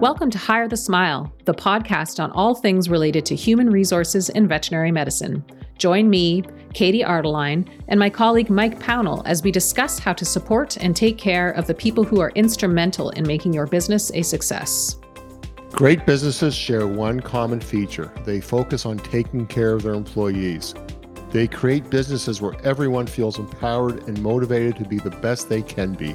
Welcome to Hire the Smile, the podcast on all things related to human resources in veterinary medicine. Join me, Katie Ardeline, and my colleague Mike Pownall as we discuss how to support and take care of the people who are instrumental in making your business a success. Great businesses share one common feature they focus on taking care of their employees. They create businesses where everyone feels empowered and motivated to be the best they can be.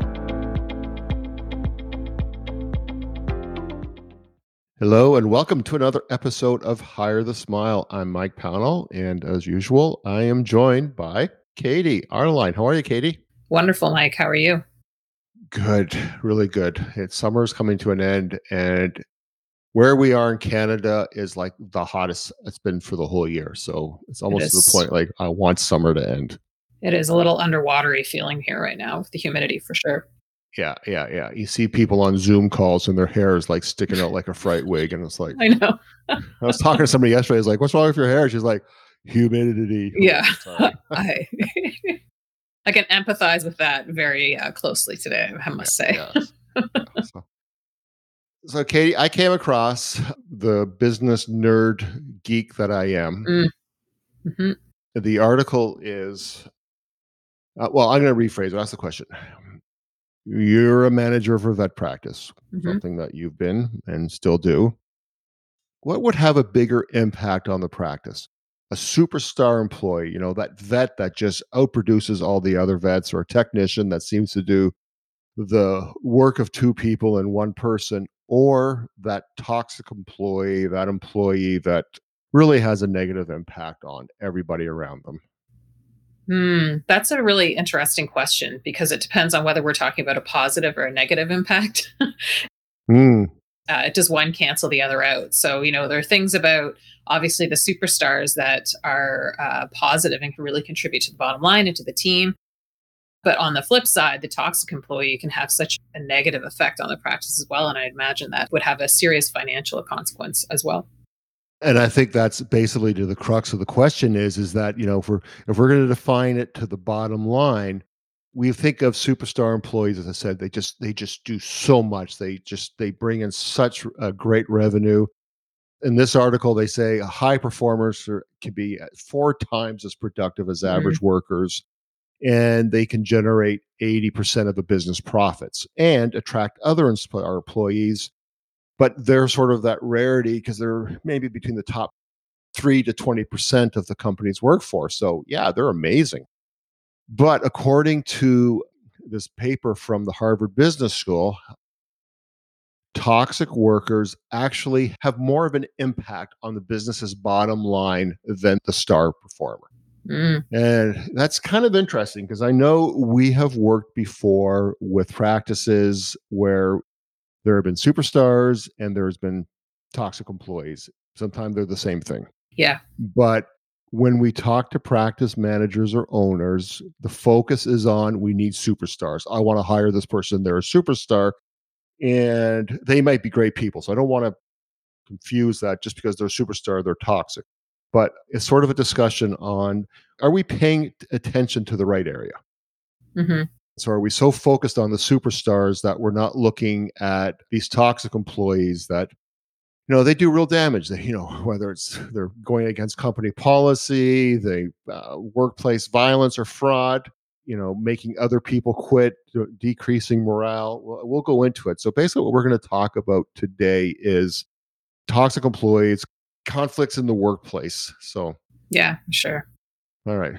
Hello, and welcome to another episode of Hire the Smile. I'm Mike Pownall, and as usual, I am joined by Katie Arline. How are you, Katie? Wonderful, Mike. How are you? Good, really good. It's summer's coming to an end, and where we are in Canada is like the hottest it's been for the whole year. So it's almost it to the point like I want summer to end. It is a little underwatery feeling here right now with the humidity for sure. Yeah, yeah, yeah. You see people on Zoom calls and their hair is like sticking out like a fright wig, and it's like I know. I was talking to somebody yesterday. I was like, "What's wrong with your hair?" She's like, "Humidity." Yeah, I I can empathize with that very uh, closely today. I must say. Yeah, yeah. So, so, Katie, I came across the business nerd geek that I am. Mm. Mm-hmm. The article is, uh, well, I'm going to rephrase it. Ask the question. You're a manager of a vet practice, mm-hmm. something that you've been and still do. What would have a bigger impact on the practice? a superstar employee, you know, that vet that just outproduces all the other vets, or a technician that seems to do the work of two people in one person, or that toxic employee, that employee that really has a negative impact on everybody around them? Hmm, that's a really interesting question because it depends on whether we're talking about a positive or a negative impact. mm uh, does one cancel the other out? So, you know, there are things about obviously the superstars that are uh, positive and can really contribute to the bottom line and to the team. But on the flip side, the toxic employee can have such a negative effect on the practice as well. And I imagine that would have a serious financial consequence as well. And I think that's basically to the crux of the question is, is that, you know, if we're if we're going to define it to the bottom line, we think of superstar employees as i said they just they just do so much they just they bring in such a great revenue in this article they say high performers are, can be four times as productive as mm-hmm. average mm-hmm. workers and they can generate 80% of the business profits and attract other employees but they're sort of that rarity because they're maybe between the top 3 to 20% of the company's workforce so yeah they're amazing but according to this paper from the Harvard Business School, toxic workers actually have more of an impact on the business's bottom line than the star performer. Mm. And that's kind of interesting because I know we have worked before with practices where there have been superstars and there's been toxic employees. Sometimes they're the same thing. Yeah. But when we talk to practice managers or owners, the focus is on we need superstars. I want to hire this person, they're a superstar, and they might be great people. So I don't want to confuse that just because they're a superstar, they're toxic. But it's sort of a discussion on are we paying attention to the right area? Mm-hmm. So are we so focused on the superstars that we're not looking at these toxic employees that you know they do real damage? That you know whether it's they're going against company policy the uh, workplace violence or fraud you know making other people quit decreasing morale. We'll, we'll go into it. So basically what we're going to talk about today is toxic employees conflicts in the workplace. So yeah sure. All right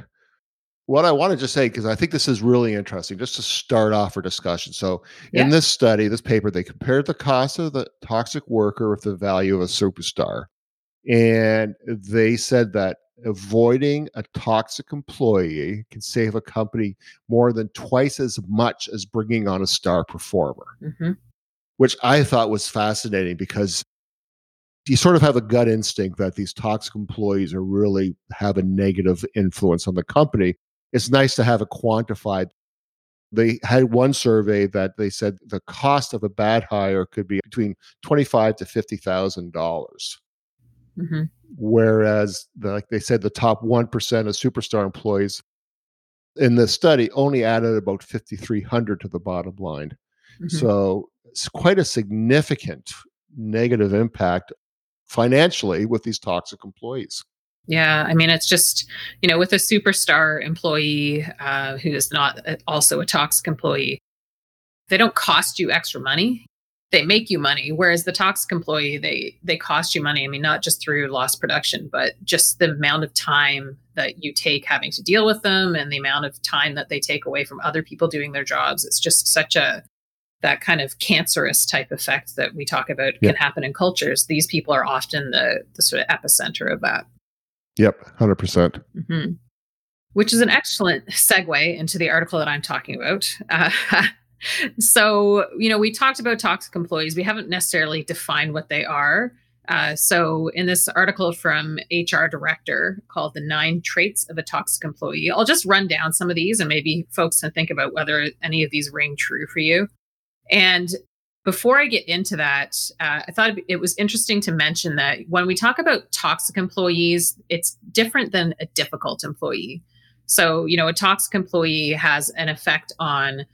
what I want to just say, because I think this is really interesting, just to start off our discussion. So, in this study, this paper, they compared the cost of the toxic worker with the value of a superstar. And they said that avoiding a toxic employee can save a company more than twice as much as bringing on a star performer, mm-hmm. which I thought was fascinating because you sort of have a gut instinct that these toxic employees are really have a negative influence on the company. It's nice to have it quantified. They had one survey that they said the cost of a bad hire could be between twenty-five to fifty thousand dollars. Mm-hmm. Whereas, the, like they said, the top one percent of superstar employees in the study only added about fifty three hundred to the bottom line. Mm-hmm. So it's quite a significant negative impact financially with these toxic employees. Yeah, I mean, it's just, you know, with a superstar employee uh, who is not also a toxic employee, they don't cost you extra money. They make you money. Whereas the toxic employee, they they cost you money. I mean, not just through lost production, but just the amount of time that you take having to deal with them and the amount of time that they take away from other people doing their jobs. It's just such a that kind of cancerous type effect that we talk about can happen in cultures. These people are often the, the sort of epicenter of that. Yep, 100%. percent mm hmm Which is an excellent segue into the article that I'm talking about. Uh, so, you know, we talked about toxic employees. We haven't necessarily defined what they are. Uh, so, in this article from HR Director called The Nine Traits of a Toxic Employee, I'll just run down some of these and maybe folks can think about whether any of these ring true for you. And before I get into that, uh, I thought it was interesting to mention that when we talk about toxic employees, it's different than a difficult employee. So, you know, a toxic employee has an effect on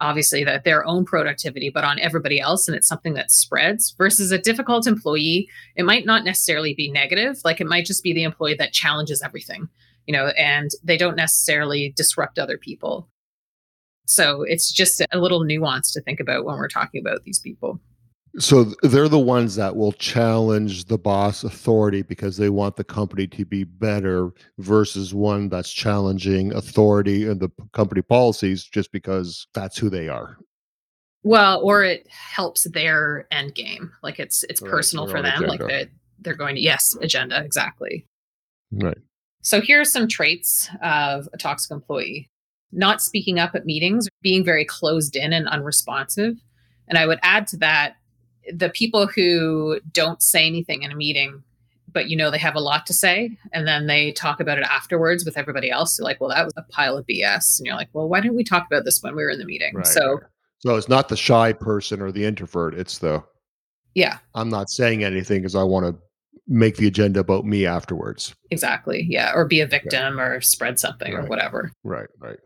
obviously that their own productivity, but on everybody else, and it's something that spreads. Versus a difficult employee, it might not necessarily be negative. Like it might just be the employee that challenges everything, you know, and they don't necessarily disrupt other people. So it's just a little nuance to think about when we're talking about these people. So they're the ones that will challenge the boss authority because they want the company to be better versus one that's challenging authority and the company policies just because that's who they are. Well, or it helps their end game. Like it's it's right, personal for them. Agenda. Like they're they're going to yes, agenda, exactly. Right. So here are some traits of a toxic employee not speaking up at meetings, being very closed in and unresponsive. And I would add to that the people who don't say anything in a meeting, but you know they have a lot to say, and then they talk about it afterwards with everybody else. They're like, well, that was a pile of BS. And you're like, well, why didn't we talk about this when we were in the meeting? Right. So So it's not the shy person or the introvert, it's the Yeah. I'm not saying anything because I want to make the agenda about me afterwards. Exactly. Yeah. Or be a victim or spread something right. or whatever. Right, right.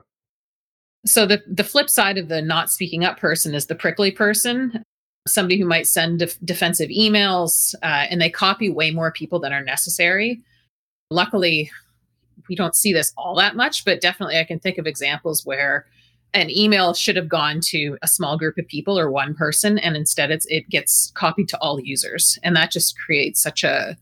So the the flip side of the not speaking up person is the prickly person, somebody who might send def- defensive emails uh, and they copy way more people than are necessary. Luckily, we don't see this all that much, but definitely I can think of examples where an email should have gone to a small group of people or one person, and instead it's it gets copied to all users, and that just creates such a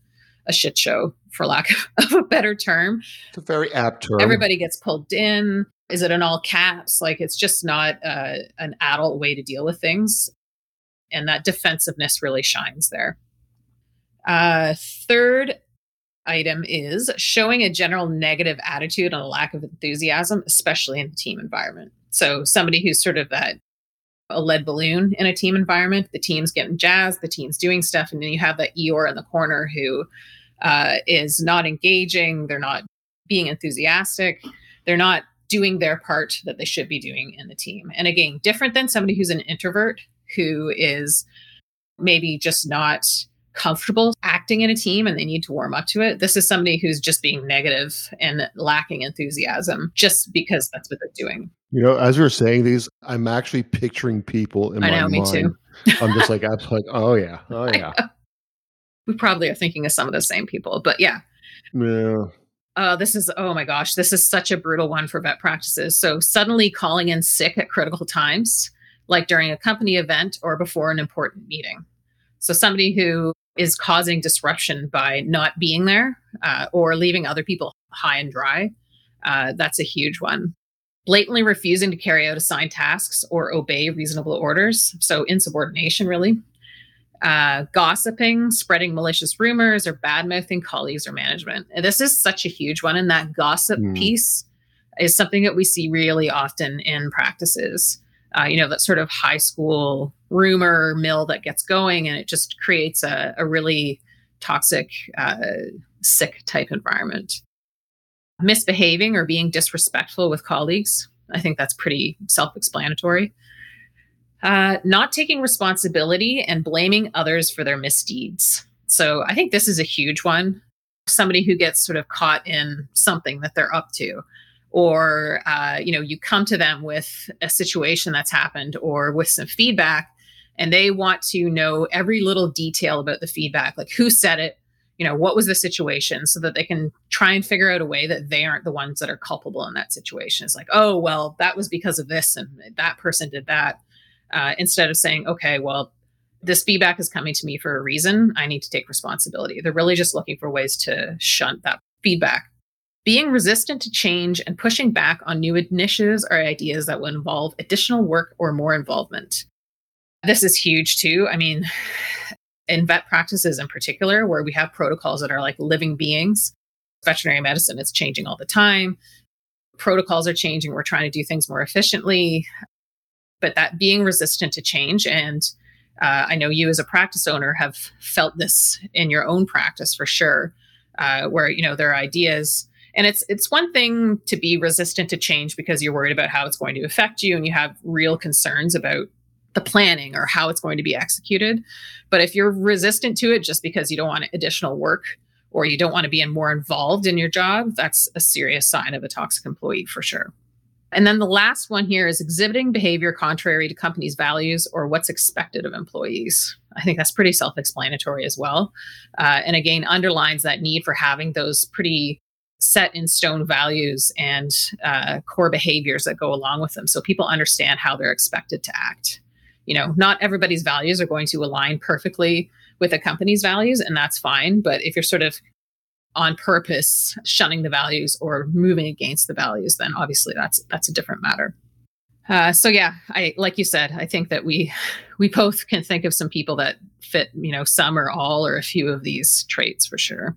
a shit show, for lack of a better term. It's a very apt term. Everybody gets pulled in. Is it in all caps? Like it's just not uh, an adult way to deal with things. And that defensiveness really shines there. Uh, third item is showing a general negative attitude and a lack of enthusiasm, especially in the team environment. So somebody who's sort of that a lead balloon in a team environment, the team's getting jazzed, the team's doing stuff, and then you have that Eeyore in the corner who uh, is not engaging, they're not being enthusiastic, they're not doing their part that they should be doing in the team. And again, different than somebody who's an introvert who is maybe just not comfortable acting in a team and they need to warm up to it. This is somebody who's just being negative and lacking enthusiasm just because that's what they're doing. You know, as you're saying these, I'm actually picturing people in I my know, mind. Me too. I'm just like, I'm like, oh yeah, oh yeah. We probably are thinking of some of the same people, but yeah. Yeah uh, this is oh my gosh this is such a brutal one for vet practices. So suddenly calling in sick at critical times like during a company event or before an important meeting. So somebody who is causing disruption by not being there uh, or leaving other people high and dry uh, that's a huge one. Blatantly refusing to carry out assigned tasks or obey reasonable orders. So insubordination really uh, gossiping, spreading malicious rumors, or bad mouthing colleagues or management. And this is such a huge one. And that gossip mm. piece is something that we see really often in practices. Uh, you know, that sort of high school rumor mill that gets going and it just creates a, a really toxic, uh, sick type environment. Misbehaving or being disrespectful with colleagues. I think that's pretty self explanatory. Uh, not taking responsibility and blaming others for their misdeeds. So I think this is a huge one. Somebody who gets sort of caught in something that they're up to, or uh, you know, you come to them with a situation that's happened or with some feedback, and they want to know every little detail about the feedback, like who said it, you know, what was the situation, so that they can try and figure out a way that they aren't the ones that are culpable in that situation. It's like, oh well, that was because of this, and that person did that. Uh, instead of saying, okay, well, this feedback is coming to me for a reason. I need to take responsibility. They're really just looking for ways to shunt that feedback. Being resistant to change and pushing back on new initiatives or ideas that will involve additional work or more involvement. This is huge too. I mean, in vet practices in particular, where we have protocols that are like living beings, veterinary medicine is changing all the time. Protocols are changing. We're trying to do things more efficiently. But that being resistant to change and uh, I know you as a practice owner have felt this in your own practice for sure, uh, where you know there are ideas, and it's it's one thing to be resistant to change because you're worried about how it's going to affect you, and you have real concerns about the planning or how it's going to be executed. But if you're resistant to it just because you don't want additional work or you don't want to be more involved in your job, that's a serious sign of a toxic employee for sure. And then the last one here is exhibiting behavior contrary to company's values or what's expected of employees. I think that's pretty self explanatory as well. Uh, and again, underlines that need for having those pretty set in stone values and uh, core behaviors that go along with them so people understand how they're expected to act. You know, not everybody's values are going to align perfectly with a company's values, and that's fine. But if you're sort of on purpose shunning the values or moving against the values, then obviously that's that's a different matter. Uh, so yeah, I like you said, I think that we we both can think of some people that fit, you know, some or all or a few of these traits for sure.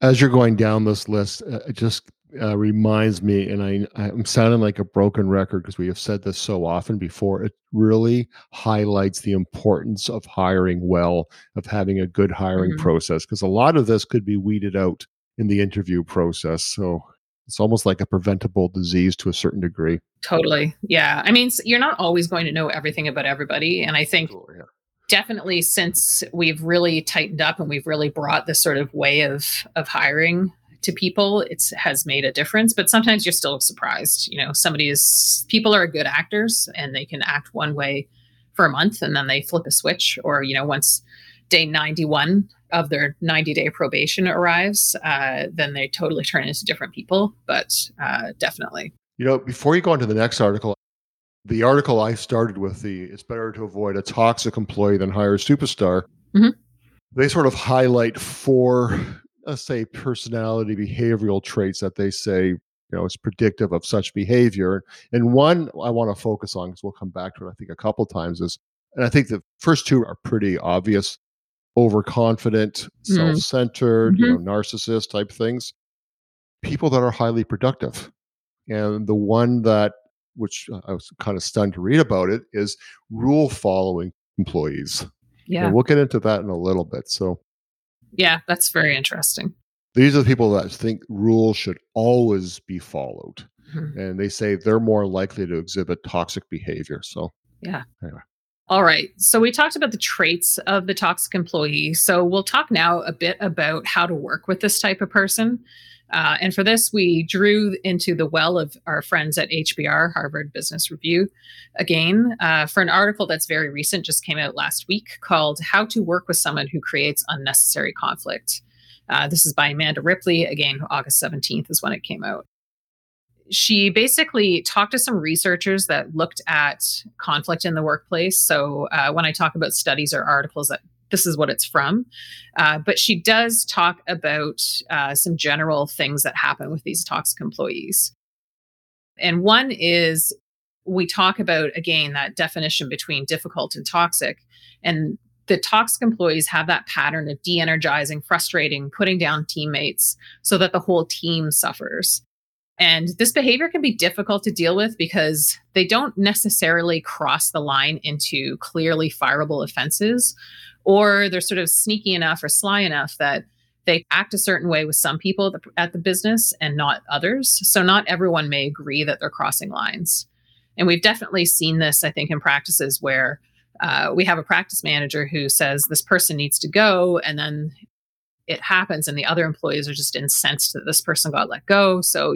As you're going down this list, uh, just uh, reminds me, and I, I'm sounding like a broken record because we have said this so often before. It really highlights the importance of hiring well, of having a good hiring mm-hmm. process, because a lot of this could be weeded out in the interview process. So it's almost like a preventable disease to a certain degree. Totally. Yeah. I mean, you're not always going to know everything about everybody. And I think. Yeah definitely since we've really tightened up and we've really brought this sort of way of of hiring to people it has made a difference but sometimes you're still surprised you know somebody is people are good actors and they can act one way for a month and then they flip a switch or you know once day 91 of their 90 day probation arrives uh, then they totally turn into different people but uh, definitely you know before you go on to the next article the article i started with the it's better to avoid a toxic employee than hire a superstar mm-hmm. they sort of highlight four let's say personality behavioral traits that they say you know is predictive of such behavior and one i want to focus on because we'll come back to it i think a couple times is and i think the first two are pretty obvious overconfident mm-hmm. self-centered mm-hmm. you know narcissist type things people that are highly productive and the one that which i was kind of stunned to read about it is rule following employees yeah and we'll get into that in a little bit so yeah, that's very interesting. These are the people that think rules should always be followed. Mm-hmm. And they say they're more likely to exhibit toxic behavior. So, yeah. Anyway. All right. So we talked about the traits of the toxic employee. So we'll talk now a bit about how to work with this type of person. Uh, and for this, we drew into the well of our friends at HBR, Harvard Business Review, again, uh, for an article that's very recent, just came out last week, called How to Work with Someone Who Creates Unnecessary Conflict. Uh, this is by Amanda Ripley. Again, August 17th is when it came out. She basically talked to some researchers that looked at conflict in the workplace. So, uh, when I talk about studies or articles that this is what it's from. Uh, but she does talk about uh, some general things that happen with these toxic employees. And one is we talk about, again, that definition between difficult and toxic. And the toxic employees have that pattern of de energizing, frustrating, putting down teammates so that the whole team suffers. And this behavior can be difficult to deal with because they don't necessarily cross the line into clearly fireable offenses or they're sort of sneaky enough or sly enough that they act a certain way with some people at the, business and not others. So not everyone may agree that they're crossing lines. And we've definitely seen this, I think, in practices where uh, we have a practice manager who says this person needs to go, and then it happens, and the other employees are just incensed that this person got let go. So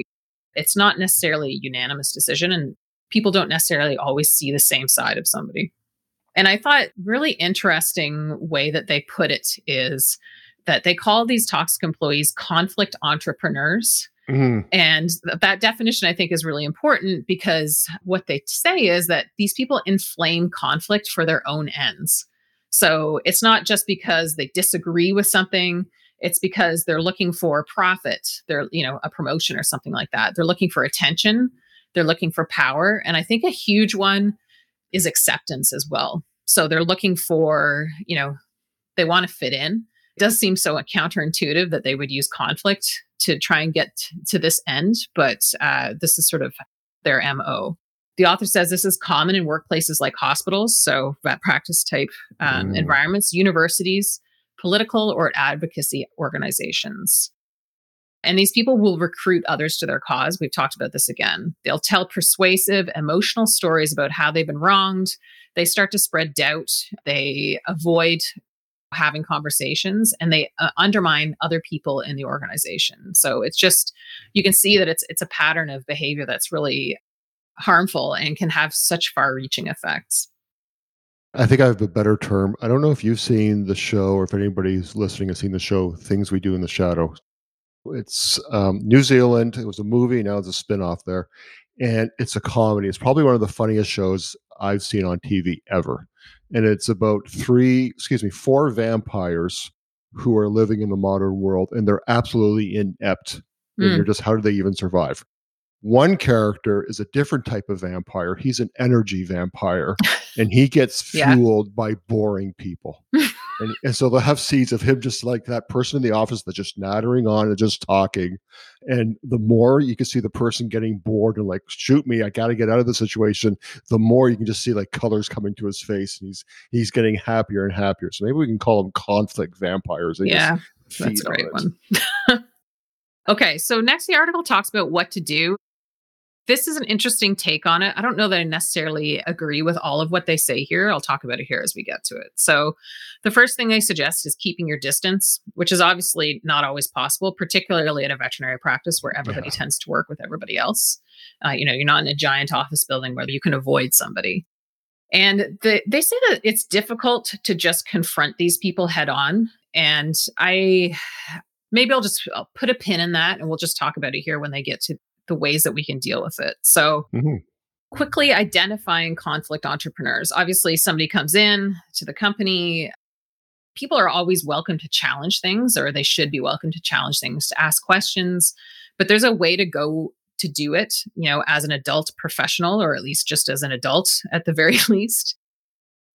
it's not necessarily a unanimous decision, and people don't necessarily always see the same side of somebody. And I thought really interesting way that they put it is that they call these toxic employees conflict entrepreneurs. Mm-hmm. And th- that definition, I think, is really important because what they say is that these people inflame conflict for their own ends. So it's not just because they disagree with something, it's because they're looking for profit. They're, you know, a promotion or something like that. They're looking for attention, they're looking for power. And I think a huge one is acceptance as well. So they're looking for, you know, they want to fit in It does seem so counterintuitive that they would use conflict to try and get to this end, but uh, this is sort of their MO. The author says this is common in workplaces like hospitals, so vet practice type um, mm. environments, universities, political or advocacy organizations. And these people will recruit others to their cause. We've talked about this again. They'll tell persuasive, emotional stories about how they've been wronged. They start to spread doubt. They avoid having conversations and they uh, undermine other people in the organization. So it's just you can see that it's it's a pattern of behavior that's really harmful and can have such far-reaching effects. I think I have a better term. I don't know if you've seen the show or if anybody's listening has seen the show Things We Do in the Shadow. It's um, New Zealand. It was a movie. Now it's a spin-off there. And it's a comedy. It's probably one of the funniest shows I've seen on TV ever and it's about three, excuse me, four vampires who are living in the modern world, and they're absolutely inept. Mm. And you're hmm. just, how do they even survive? One character is a different type of vampire. He's an energy vampire, and he gets fueled yeah. by boring people. and, and so they'll have scenes of him just like that person in the office that's just nattering on and just talking. And the more you can see the person getting bored and like, shoot me, I got to get out of the situation, the more you can just see like colors coming to his face, and he's he's getting happier and happier. So maybe we can call them conflict vampires. They yeah, that's a great one. okay, so next the article talks about what to do this is an interesting take on it. I don't know that I necessarily agree with all of what they say here. I'll talk about it here as we get to it. So, the first thing they suggest is keeping your distance, which is obviously not always possible, particularly in a veterinary practice where everybody yeah. tends to work with everybody else. Uh, you know, you're not in a giant office building where you can avoid somebody. And the, they say that it's difficult to just confront these people head on. And I maybe I'll just I'll put a pin in that and we'll just talk about it here when they get to the ways that we can deal with it. So, mm-hmm. quickly identifying conflict entrepreneurs. Obviously, somebody comes in to the company. People are always welcome to challenge things, or they should be welcome to challenge things, to ask questions. But there's a way to go to do it, you know, as an adult professional, or at least just as an adult at the very least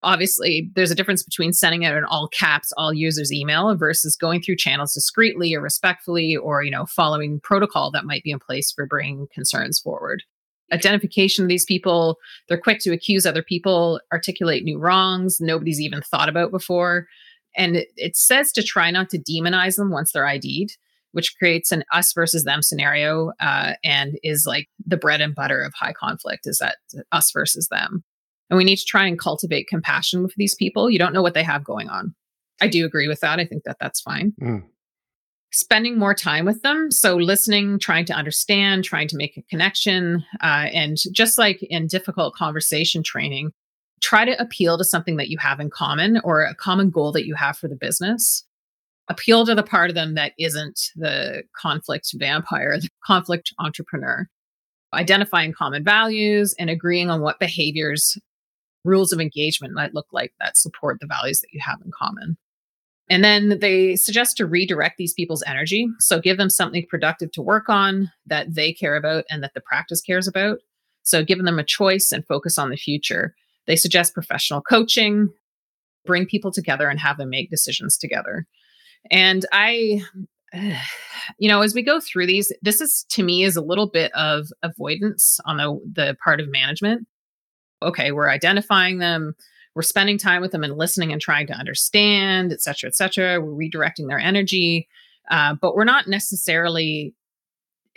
obviously there's a difference between sending out an all caps all users email versus going through channels discreetly or respectfully or you know following protocol that might be in place for bringing concerns forward. Identification of these people they're quick to accuse other people articulate new wrongs nobody's even thought about before. And it, says to try not to demonize them once they're id'd which creates an us versus them scenario uh, and is like the bread and butter of high conflict is that us versus them and we need to try and cultivate compassion with these people. You don't know what they have going on. I do agree with that. I think that that's fine. Mm. Spending more time with them. So, listening, trying to understand, trying to make a connection. Uh, and just like in difficult conversation training, try to appeal to something that you have in common or a common goal that you have for the business. Appeal to the part of them that isn't the conflict vampire, the conflict entrepreneur identifying common values and agreeing on what behaviors rules of engagement might look like that support the values that you have in common. And then they suggest to redirect these people's energy. So give them something productive to work on that they care about and that the practice cares about. So giving them a choice and focus on the future. They suggest professional coaching, bring people together and have them make decisions together. And I, you know, as we go through these, this is to me is a little bit of avoidance on the, the part of management okay, we're identifying them, we're spending time with them and listening and trying to understand, et cetera, et cetera. We're redirecting their energy, uh, but we're not necessarily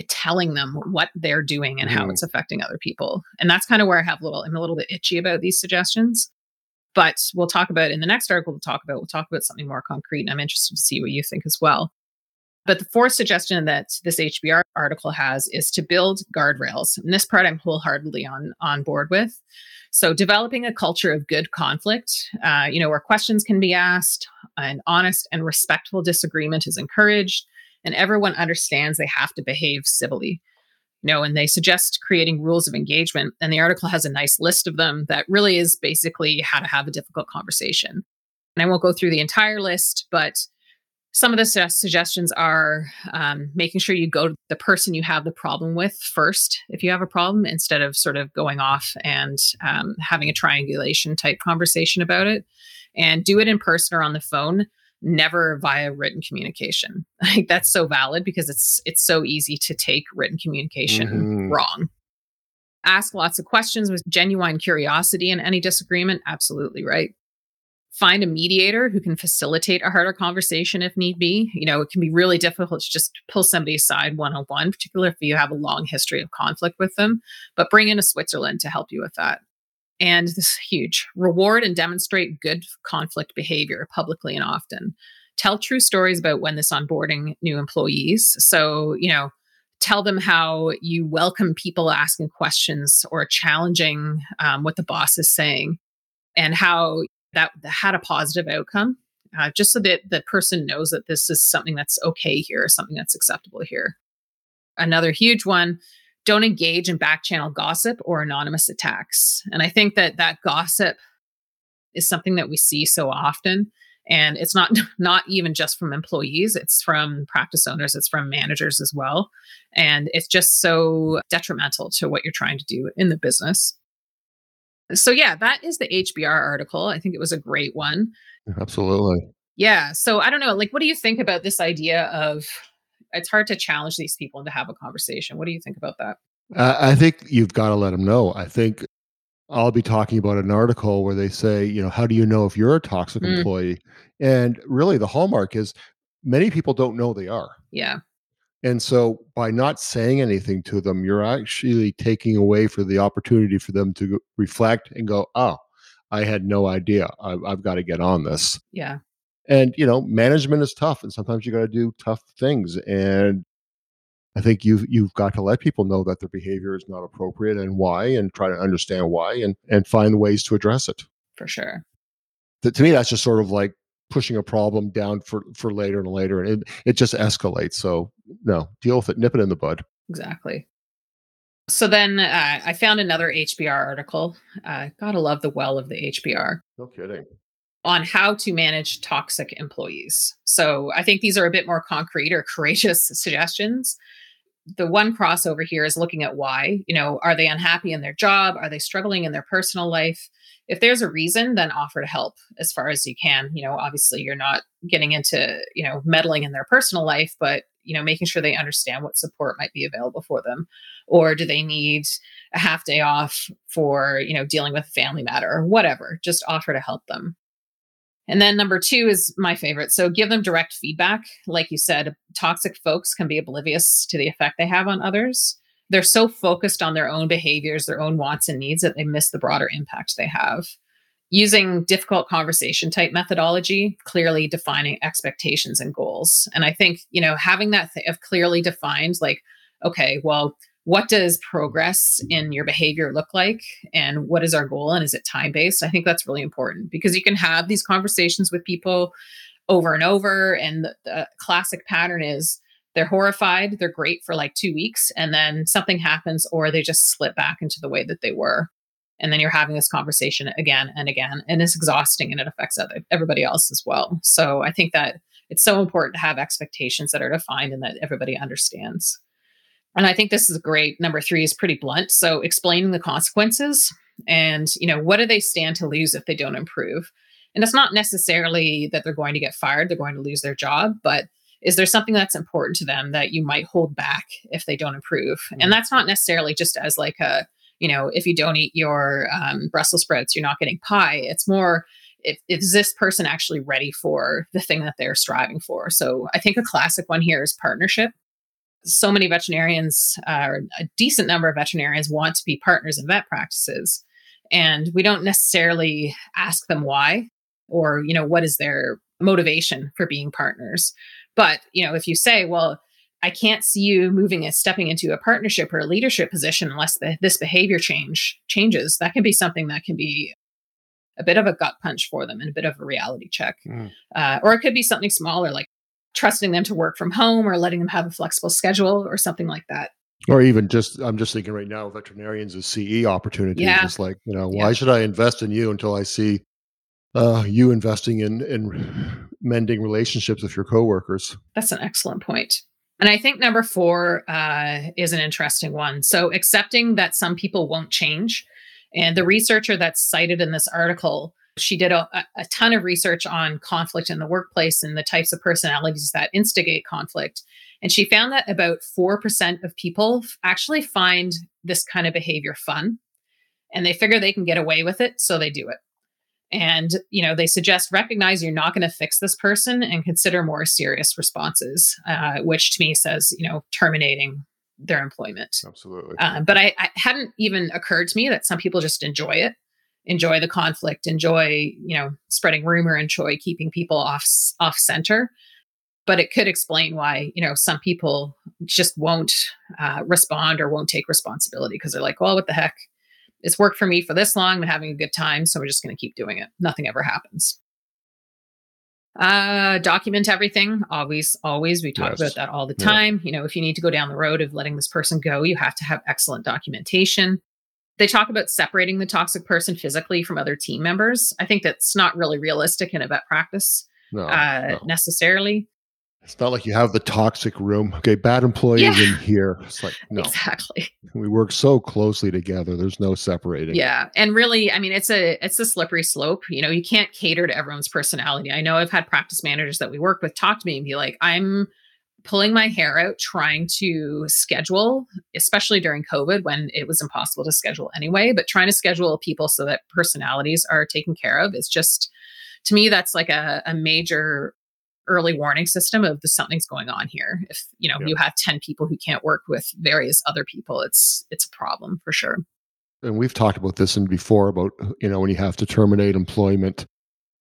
telling them what they're doing and mm. how it's affecting other people. And that's kind of where I have a little, I'm a little bit itchy about these suggestions. But we'll talk about in the next article. We'll talk about we'll talk about something more concrete. And I'm interested to see what you think as well. But the fourth suggestion that this HBR article has is to build guardrails. And this part I'm wholeheartedly on, on board with. So developing a culture of good conflict, uh, you know, where questions can be asked and honest and respectful disagreement is encouraged, and everyone understands they have to behave civilly. You know, and they suggest creating rules of engagement. And the article has a nice list of them that really is basically how to have a difficult conversation. And I won't go through the entire list, but some of the su- suggestions are um, making sure you go to the person you have the problem with first if you have a problem instead of sort of going off and um, having a triangulation type conversation about it. And do it in person or on the phone never via written communication. Like that's so valid because it's it's so easy to take written communication mm-hmm. wrong. Ask lots of questions with genuine curiosity in any disagreement? Absolutely right find a mediator who can facilitate a harder conversation if need be. You know, it can be really difficult to just pull somebody aside one on one, particularly if you have a long history of conflict with them, but bring in a Switzerland to help you with that. And this is huge reward and demonstrate good conflict behavior publicly and often. Tell true stories about when this onboarding new employees. So, you know, tell them how you welcome people asking questions or challenging um, what the boss is saying and how that, had a positive outcome, uh, just so that the person knows that this is something that's okay here, something that's acceptable here. Another huge one don't engage in back channel gossip or anonymous attacks. And I think that that gossip is something that we see so often and it's not not even just from employees it's from practice owners it's from managers as well and it's just so detrimental to what you're trying to do in the business so yeah, that is the HBR article. I think it was a great one. Absolutely. Yeah. So I don't know. Like, what do you think about this idea of it's hard to challenge these people and to have a conversation? What do you think about that? I think you've got to let them know. I think I'll be talking about an article where they say, you know, how do you know if you're a toxic mm. employee? And really, the hallmark is many people don't know they are. Yeah. And so by not saying anything to them, you're actually taking away for the opportunity for them to reflect and go, oh, I had no idea. I've, I've got to get on this. Yeah. And, you know, management is tough and sometimes you got to do tough things. And I think you've, you've got to let people know that their behavior is not appropriate and why, and try to understand why and, and find ways to address it. For sure. To, to me, that's just sort of like pushing a problem down for for later and later and it, it just escalates. So no deal with it. Nip it in the bud. Exactly. So then uh, i found another hbr article. Uh, gotta love the well of the hbr no kidding. On how to manage toxic employees. So i think these are a bit more concrete or courageous suggestions. The one crossover here is looking at why. You know are they unhappy in their job? Are they struggling in their personal life if there's a reason then offer to help as far as you can. You know obviously you're not getting into you know meddling in their personal life but you know making sure they understand what support might be available for them. Or do they need a half day off for you know dealing with family matter or whatever just offer to help them. And then number two is my favorite. So give them direct feedback. Like you said toxic folks can be oblivious to the effect they have on others they're so focused on their own behaviors, their own wants and needs that they miss the broader impact they have. Using difficult conversation type methodology, clearly defining expectations and goals. And I think, you know, having that th- of clearly defined, like, okay, well, what does progress in your behavior look like and what is our goal and is it time based i think that's really important because you can have these conversations with people over and over and the, the, classic pattern is they're horrified, they're great for like two weeks, and then something happens or they just slip back into the way that they were. And then you're having this conversation again and again, and it's exhausting and it affects other, everybody else as well. So I think that it's so important to have expectations that are defined and that everybody understands. And I think this is great. Number three is pretty blunt. So explaining the consequences and, you know, what do they stand to lose if they don't improve? And it's not necessarily that they're going to get fired, they're going to lose their job, but is there something that's important to them that you might hold back if they don't improve and mm. that's not necessarily just as like a you know, if you don't eat your um, Brussels sprouts, you're not getting pie. It's more, if, is this person actually ready for the thing that they're striving for? So I think a classic one here is partnership. So many veterinarians, uh, a decent number of veterinarians want to be partners in vet practices. And we don't necessarily ask them why or, you know, what is their motivation for being partners. But, you know, if you say, well, I can't see you moving and stepping into a partnership or a leadership position unless the, this behavior change changes, that can be something that can be a bit of a gut punch for them and a bit of a reality check. Mm. Uh, or it could be something smaller, like trusting them to work from home or letting them have a flexible schedule or something like that. Or even just, I'm just thinking right now, veterinarians as CE opportunities. Yeah. It's like, you know, why yeah. should I invest in you until I see uh, you investing in in mending relationships with your coworkers? That's an excellent point. And I think number four uh, is an interesting one. So accepting that some people won't change and the researcher that's cited in this article, she did a, a ton of research on conflict in the workplace and the types of personalities that instigate conflict. And she found that about 4% of people actually find this kind of behavior fun and they figure they can get away with it. So they do it. And, you know, they suggest recognize you're not going to fix this person and consider more serious responses, uh, which to me says, you know, terminating their employment. Absolutely. Uh, but I, I hadn't even occurred to me that some people just enjoy it, enjoy the conflict, enjoy you know spreading rumor, enjoy keeping people off off center. But it could explain why you know some people just won't uh, respond or won't take responsibility because they're like, well, what the heck? It's worked for me for this long. I'm having a good time, so we're just going to keep doing it. Nothing ever happens. Uh, document everything. Always, always. We talk yes. about that all the time. Yeah. You know, if you need to go down the road of letting this person go, you have to have excellent documentation. They talk about separating the toxic person physically from other team members. I think that's not really realistic in a vet practice no, uh, no. necessarily. It's not like you have the toxic room. Okay, bad employees yeah. in here. It's like no. Exactly. We work so closely together. There's no separating. Yeah. And really, I mean, it's a it's a slippery slope. You know, you can't cater to everyone's personality. I know I've had practice managers that we work with talk to me and be like, I'm pulling my hair out trying to schedule, especially during COVID when it was impossible to schedule anyway, but trying to schedule people so that personalities are taken care of is just to me that's like a, a major early warning system of the something's going on here if you know yeah. you have 10 people who can't work with various other people it's it's a problem for sure and we've talked about this and before about you know when you have to terminate employment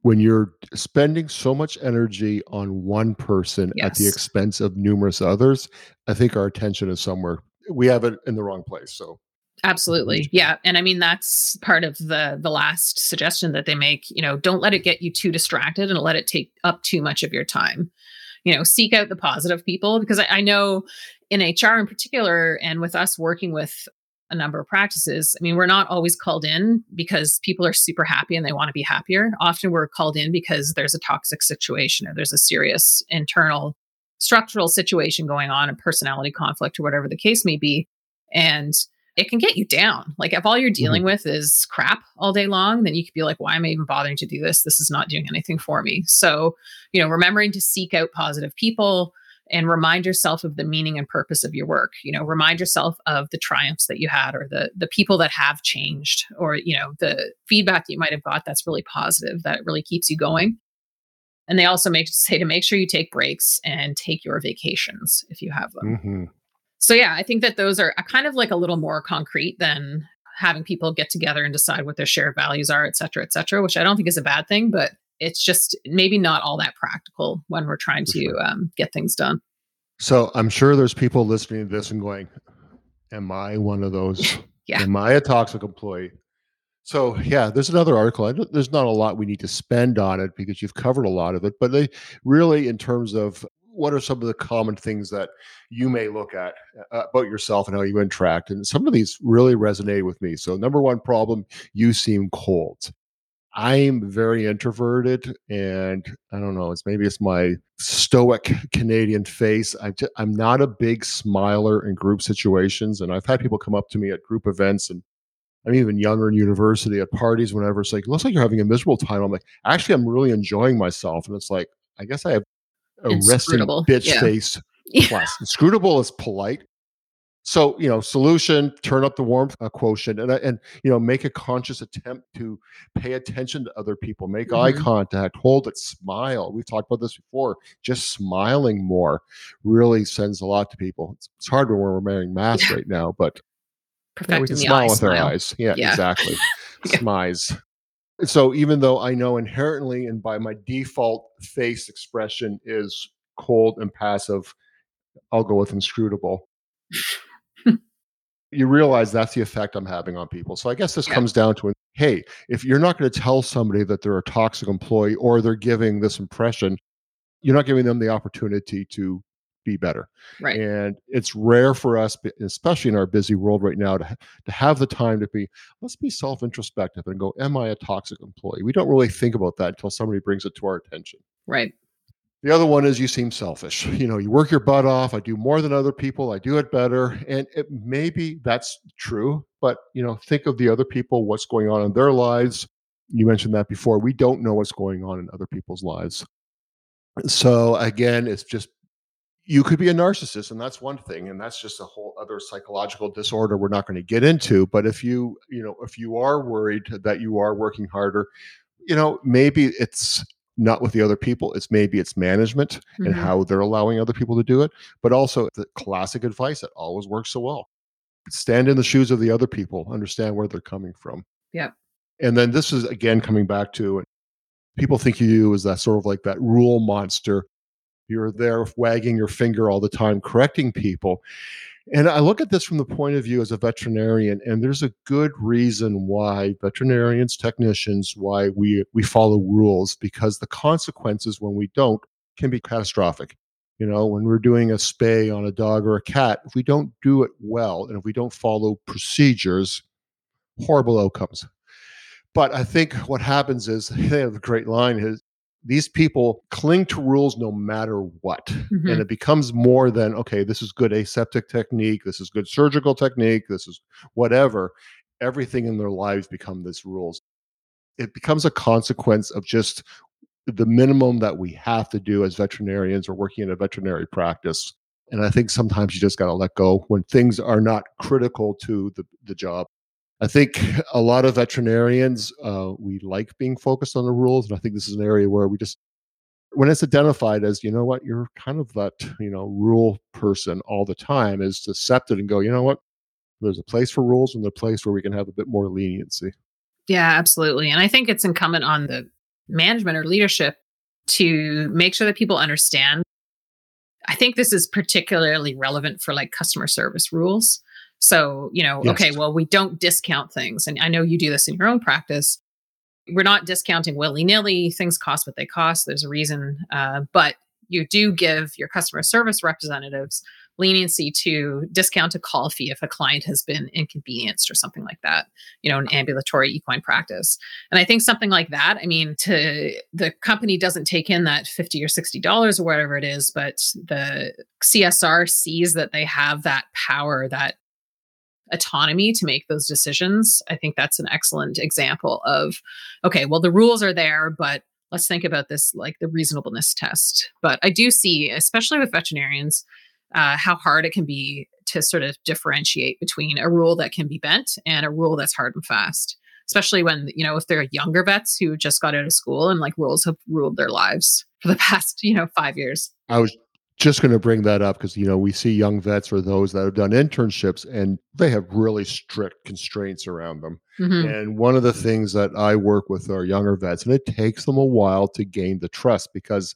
when you're spending so much energy on one person yes. at the expense of numerous others i think our attention is somewhere we have it in the wrong place so Absolutely. Mm-hmm. Yeah. And I mean that's part of the the last suggestion that they make, you know, don't let it get you too distracted and let it take up too much of your time. You know, seek out the positive people because I, I know in HR in particular, and with us working with a number of practices, I mean, we're not always called in because people are super happy and they want to be happier. Often we're called in because there's a toxic situation or there's a serious internal structural situation going on, a personality conflict or whatever the case may be. And it can get you down. Like if all you're dealing mm-hmm. with is crap all day long, then you could be like, why am I even bothering to do this? This is not doing anything for me. So, you know, remembering to seek out positive people and remind yourself of the meaning and purpose of your work. You know, remind yourself of the triumphs that you had or the the people that have changed or, you know, the feedback that you might have got that's really positive that really keeps you going. And they also make say to make sure you take breaks and take your vacations if you have them. Mm-hmm so yeah, I think that those are kind of like a little more concrete than having people get together and decide what their shared values are, et cetera, et cetera, which I don't think is a bad thing, but it's just maybe not all that practical when we're trying to um, get things done. So I'm sure there's people listening to this and going, Am I one of those? yeah. Am I a toxic employee? So yeah, there's another article. there's not a lot we need to spend on it because you've covered a lot of it, but they really, in terms of what are some of the common things that you may look at uh, about yourself and how you interact? And some of these really resonate with me. So, number one problem, you seem cold. I'm very introverted, and I don't know. It's maybe it's my stoic Canadian face. I just, I'm not a big smiler in group situations, and I've had people come up to me at group events, and I'm even younger in university at parties. Whenever it's like, looks like you're having a miserable time. I'm like, actually, I'm really enjoying myself, and it's like, I guess I have a resting bitch yeah. face plus. Inscrutable is polite. So, you know, solution, turn up the warmth uh, quotient and, and, you know, make a conscious attempt to pay attention to other people, make mm-hmm. eye contact, hold it, smile. We've talked about this before. Just smiling more really sends a lot to people. It's, it's hard when we're wearing masks yeah. right now, but you know, we can smile with smile. our eyes. Yeah, yeah. exactly. yeah. Smize. So even though I know inherently and by my default face expression is cold and passive, I'll go with inscrutable you realize that's the effect I'm having on people. So I guess this yeah. comes down to hey, if you're not going to tell somebody that they're a toxic employee or they're giving this impression, you're not giving them the opportunity to be better. Right. And it's rare for us, especially in our busy world right now, to, to have the time to be, let's be self introspective and go, am I a toxic employee? We don't really think about that until somebody brings it to our attention. Right. The other one is you seem selfish. You know, you work your butt off. I do more than other people. I do it better. And it, maybe that's true, but, you know, think of the other people, what's going on in their lives. You mentioned that before. We don't know what's going on in other people's lives. So, again, it's just you could be a narcissist, and that's one thing. And that's just a whole other psychological disorder we're not going to get into. But if you, you know, if you are worried that you are working harder, you know, maybe it's not with the other people it's maybe it's management mm-hmm. and how they're allowing other people to do it but also the classic advice that always works so well stand in the shoes of the other people understand where they're coming from yeah and then this is again coming back to people think of you as that sort of like that rule monster you're there wagging your finger all the time correcting people and I look at this from the point of view as a veterinarian, and there's a good reason why veterinarians, technicians, why we we follow rules because the consequences when we don't can be catastrophic. You know, when we're doing a spay on a dog or a cat, if we don't do it well and if we don't follow procedures, horrible outcomes. But I think what happens is they have a great line is these people cling to rules no matter what. Mm-hmm. And it becomes more than, okay, this is good aseptic technique, this is good surgical technique, this is whatever. Everything in their lives become these rules. It becomes a consequence of just the minimum that we have to do as veterinarians or working in a veterinary practice. And I think sometimes you just got to let go when things are not critical to the, the job. I think a lot of veterinarians uh, we like being focused on the rules, and I think this is an area where we just when it's identified as you know what you're kind of that you know rule person all the time is to accept it and go you know what there's a place for rules and a place where we can have a bit more leniency. Yeah, absolutely, and I think it's incumbent on the management or leadership to make sure that people understand. I think this is particularly relevant for like customer service rules so, you know, yes. okay, well, we don't discount things. And I know you do this in your own practice. We're not discounting willy nilly. Things cost what they cost. There's a reason. Uh, but you do give your customer service representatives leniency to discount a call fee if a client has been inconvenienced or something like that, you know, an ambulatory equine practice. And I think something like that, I mean, to the company doesn't take in that 50 or 60 dollars or whatever it is, but the CSR sees that they have that power, that autonomy to make those decisions. I think that's an excellent example of okay, well, the rules are there, but let's think about this like the reasonableness test. But I do see, especially with veterinarians, uh, how hard it can be to sort of differentiate between a rule that can be bent and a rule that's hard and fast especially when you know if they're younger vets who just got out of school and like rules have ruled their lives for the past you know five years i was just going to bring that up because you know we see young vets or those that have done internships and they have really strict constraints around them mm-hmm. and one of the things that i work with our younger vets and it takes them a while to gain the trust because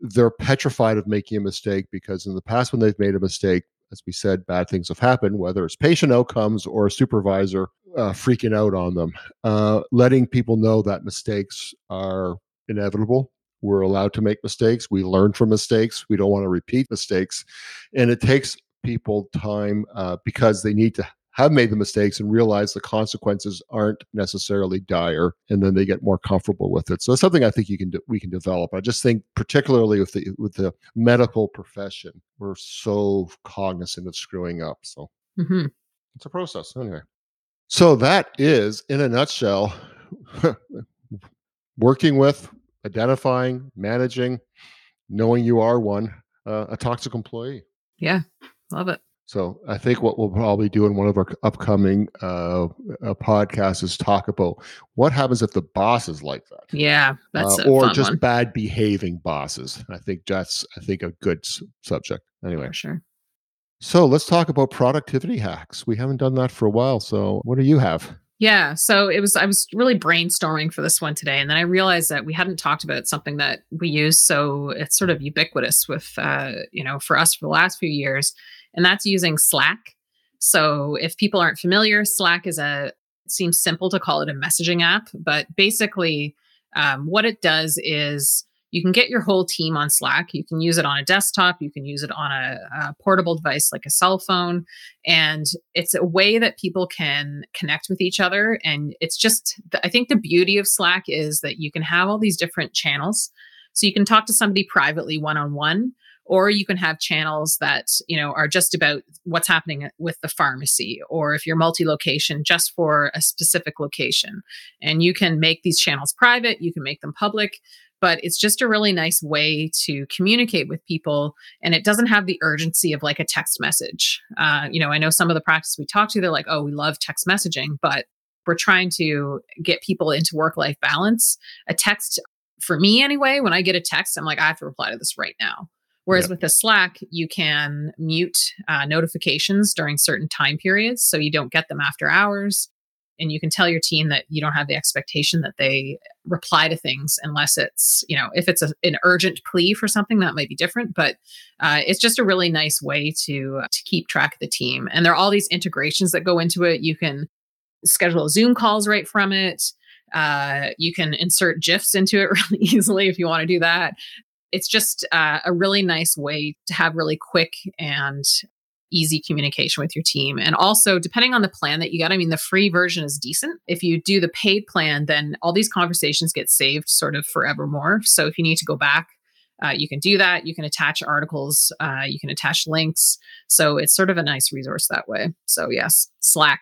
they're petrified of making a mistake because in the past when they've made a mistake as we said bad things have happened whether it's patient outcomes or a supervisor uh, freaking out on them uh, letting people know that mistakes are inevitable we're allowed to make mistakes. We learn from mistakes. We don't want to repeat mistakes. And it takes people time uh, because they need to have made the mistakes and realize the consequences aren't necessarily dire and then they get more comfortable with it so it's something i think you can do, we can develop i just think particularly with the with the medical profession we're so cognizant of screwing up so mm-hmm. it's a process anyway so that is in a nutshell working with identifying, managing, knowing you are one, uh, a toxic employee. Yeah, love it. So I think what we'll probably do in one of our upcoming uh, uh, podcasts is talk about what happens if the boss is like that. Yeah, that's uh, or just one. bad behaving bosses. I think that's I think a good s- subject. Anyway, For sure. so let's talk about productivity hacks. We haven't done that for a while. So what do you have? Yeah. So it was, I was really brainstorming for this one today. And then I realized that we hadn't talked about something that we use. So it's sort of ubiquitous with, uh, you know, for us for the last few years and that's using Slack. So if people aren't familiar, Slack is a it seems simple to call it a messaging app, but basically um, what it does is you can get your whole team on Slack. You can use it on a desktop. You can use it on a, a, portable device like a cell phone. And it's a way that people can connect with each other. And it's just, I think the beauty of Slack is that you can have all these different channels. So you can talk to somebody privately one on one, or you can have channels that you know are just about what's happening with the pharmacy or if you're multi-location just for a specific location and you can make these channels private you can make them public but it's just a really nice way to communicate with people and it doesn't have the urgency of like a text message uh, you know i know some of the practice we talk to they're like oh we love text messaging but we're trying to get people into work life balance a text for me anyway when i get a text i'm like i have to reply to this right now Whereas yep. with the Slack, you can mute uh, notifications during certain time periods so you don't get them after hours. And you can tell your team that you don't have the expectation that they reply to things unless it's, you know, if it's a, an urgent plea for something, that might be different. But uh, it's just a really nice way to to keep track of the team. And there are all these integrations that go into it. You can schedule Zoom calls right from it. Uh, you can insert GIFs into it really easily if you want to do that it's just uh, a really nice way to have really quick and easy communication with your team. And also, depending on the plan that you get, I mean, the free version is decent. If you do the paid plan, then all these conversations get saved sort of forevermore. So if you need to go back, uh, you can do that. You can attach articles, uh, you can attach links. So it's sort of a nice resource that way. So, yes, Slack.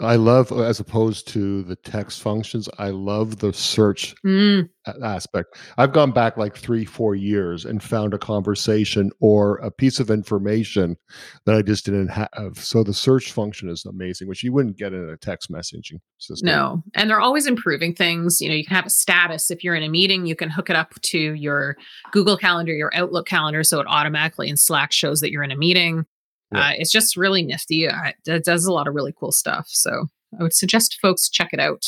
I love, as opposed to the text functions, I love the search mm. aspect. I've gone back like three, four years and found a conversation or a piece of information that I just didn't have. So the search function is amazing, which you wouldn't get in a text messaging system. No. And they're always improving things. You know, you can have a status. If you're in a meeting, you can hook it up to your Google Calendar, your Outlook calendar. So it automatically in Slack shows that you're in a meeting. Yeah. Uh, it's just really nifty. Uh, it does a lot of really cool stuff. So I would suggest folks check it out.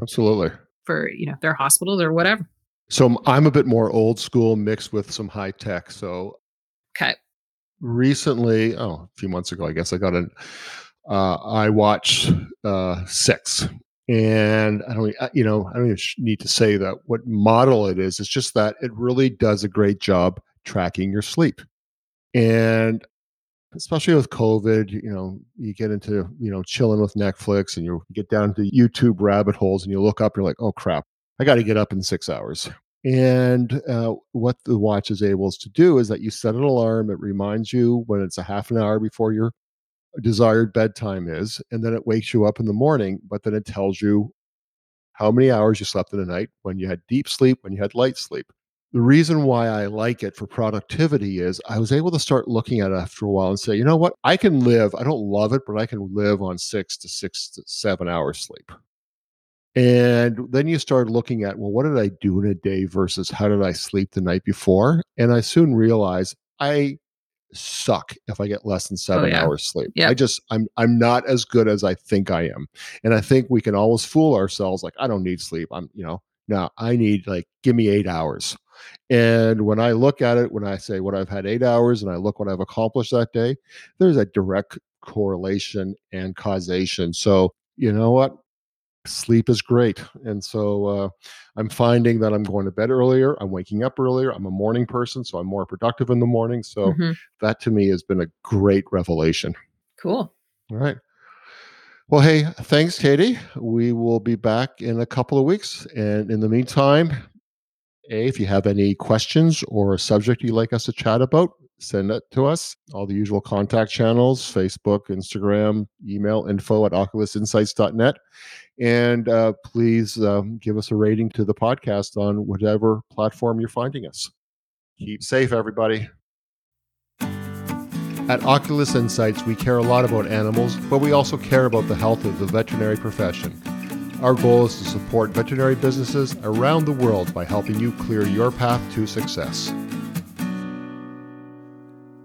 Absolutely. For you know their hospitals or whatever. So I'm a bit more old school mixed with some high tech. So okay. Recently, oh, a few months ago, I guess I got an uh, iWatch uh, six, and I don't, you know, I don't even need to say that what model it is. It's just that it really does a great job tracking your sleep. And especially with COVID, you know, you get into, you know, chilling with Netflix and you get down to YouTube rabbit holes and you look up, you're like, oh crap, I got to get up in six hours. And uh, what the watch is able to do is that you set an alarm. It reminds you when it's a half an hour before your desired bedtime is, and then it wakes you up in the morning. But then it tells you how many hours you slept in the night, when you had deep sleep, when you had light sleep the reason why I like it for productivity is I was able to start looking at it after a while and say, you know what, I can live. I don't love it, but I can live on six to six to seven hours sleep. And then you start looking at, well, what did I do in a day versus how did I sleep the night before? And I soon realized I suck if I get less than oh, seven oh, yeah. hours sleep. Yep. I just I'm I'm not as good as I think I am. And I think we can always fool ourselves like I don't need sleep. I'm, you know, no, I need like give me eight hours. And when I look at it, when I say what I've had eight hours and I look what I've accomplished that day, there's a direct correlation and causation. So, you know what? Sleep is great. And so uh, I'm finding that I'm going to bed earlier. I'm waking up earlier. I'm a morning person, so I'm more productive in the morning. So mm-hmm. that to me has been a great revelation. Cool. All right. Well, hey, thanks, Katie. We will be back in a couple of weeks. And in the meantime, a, if you have any questions or a subject you'd like us to chat about, send it to us. All the usual contact channels Facebook, Instagram, email info at oculusinsights.net. And uh, please um, give us a rating to the podcast on whatever platform you're finding us. Keep safe, everybody. At Oculus Insights, we care a lot about animals, but we also care about the health of the veterinary profession. Our goal is to support veterinary businesses around the world by helping you clear your path to success.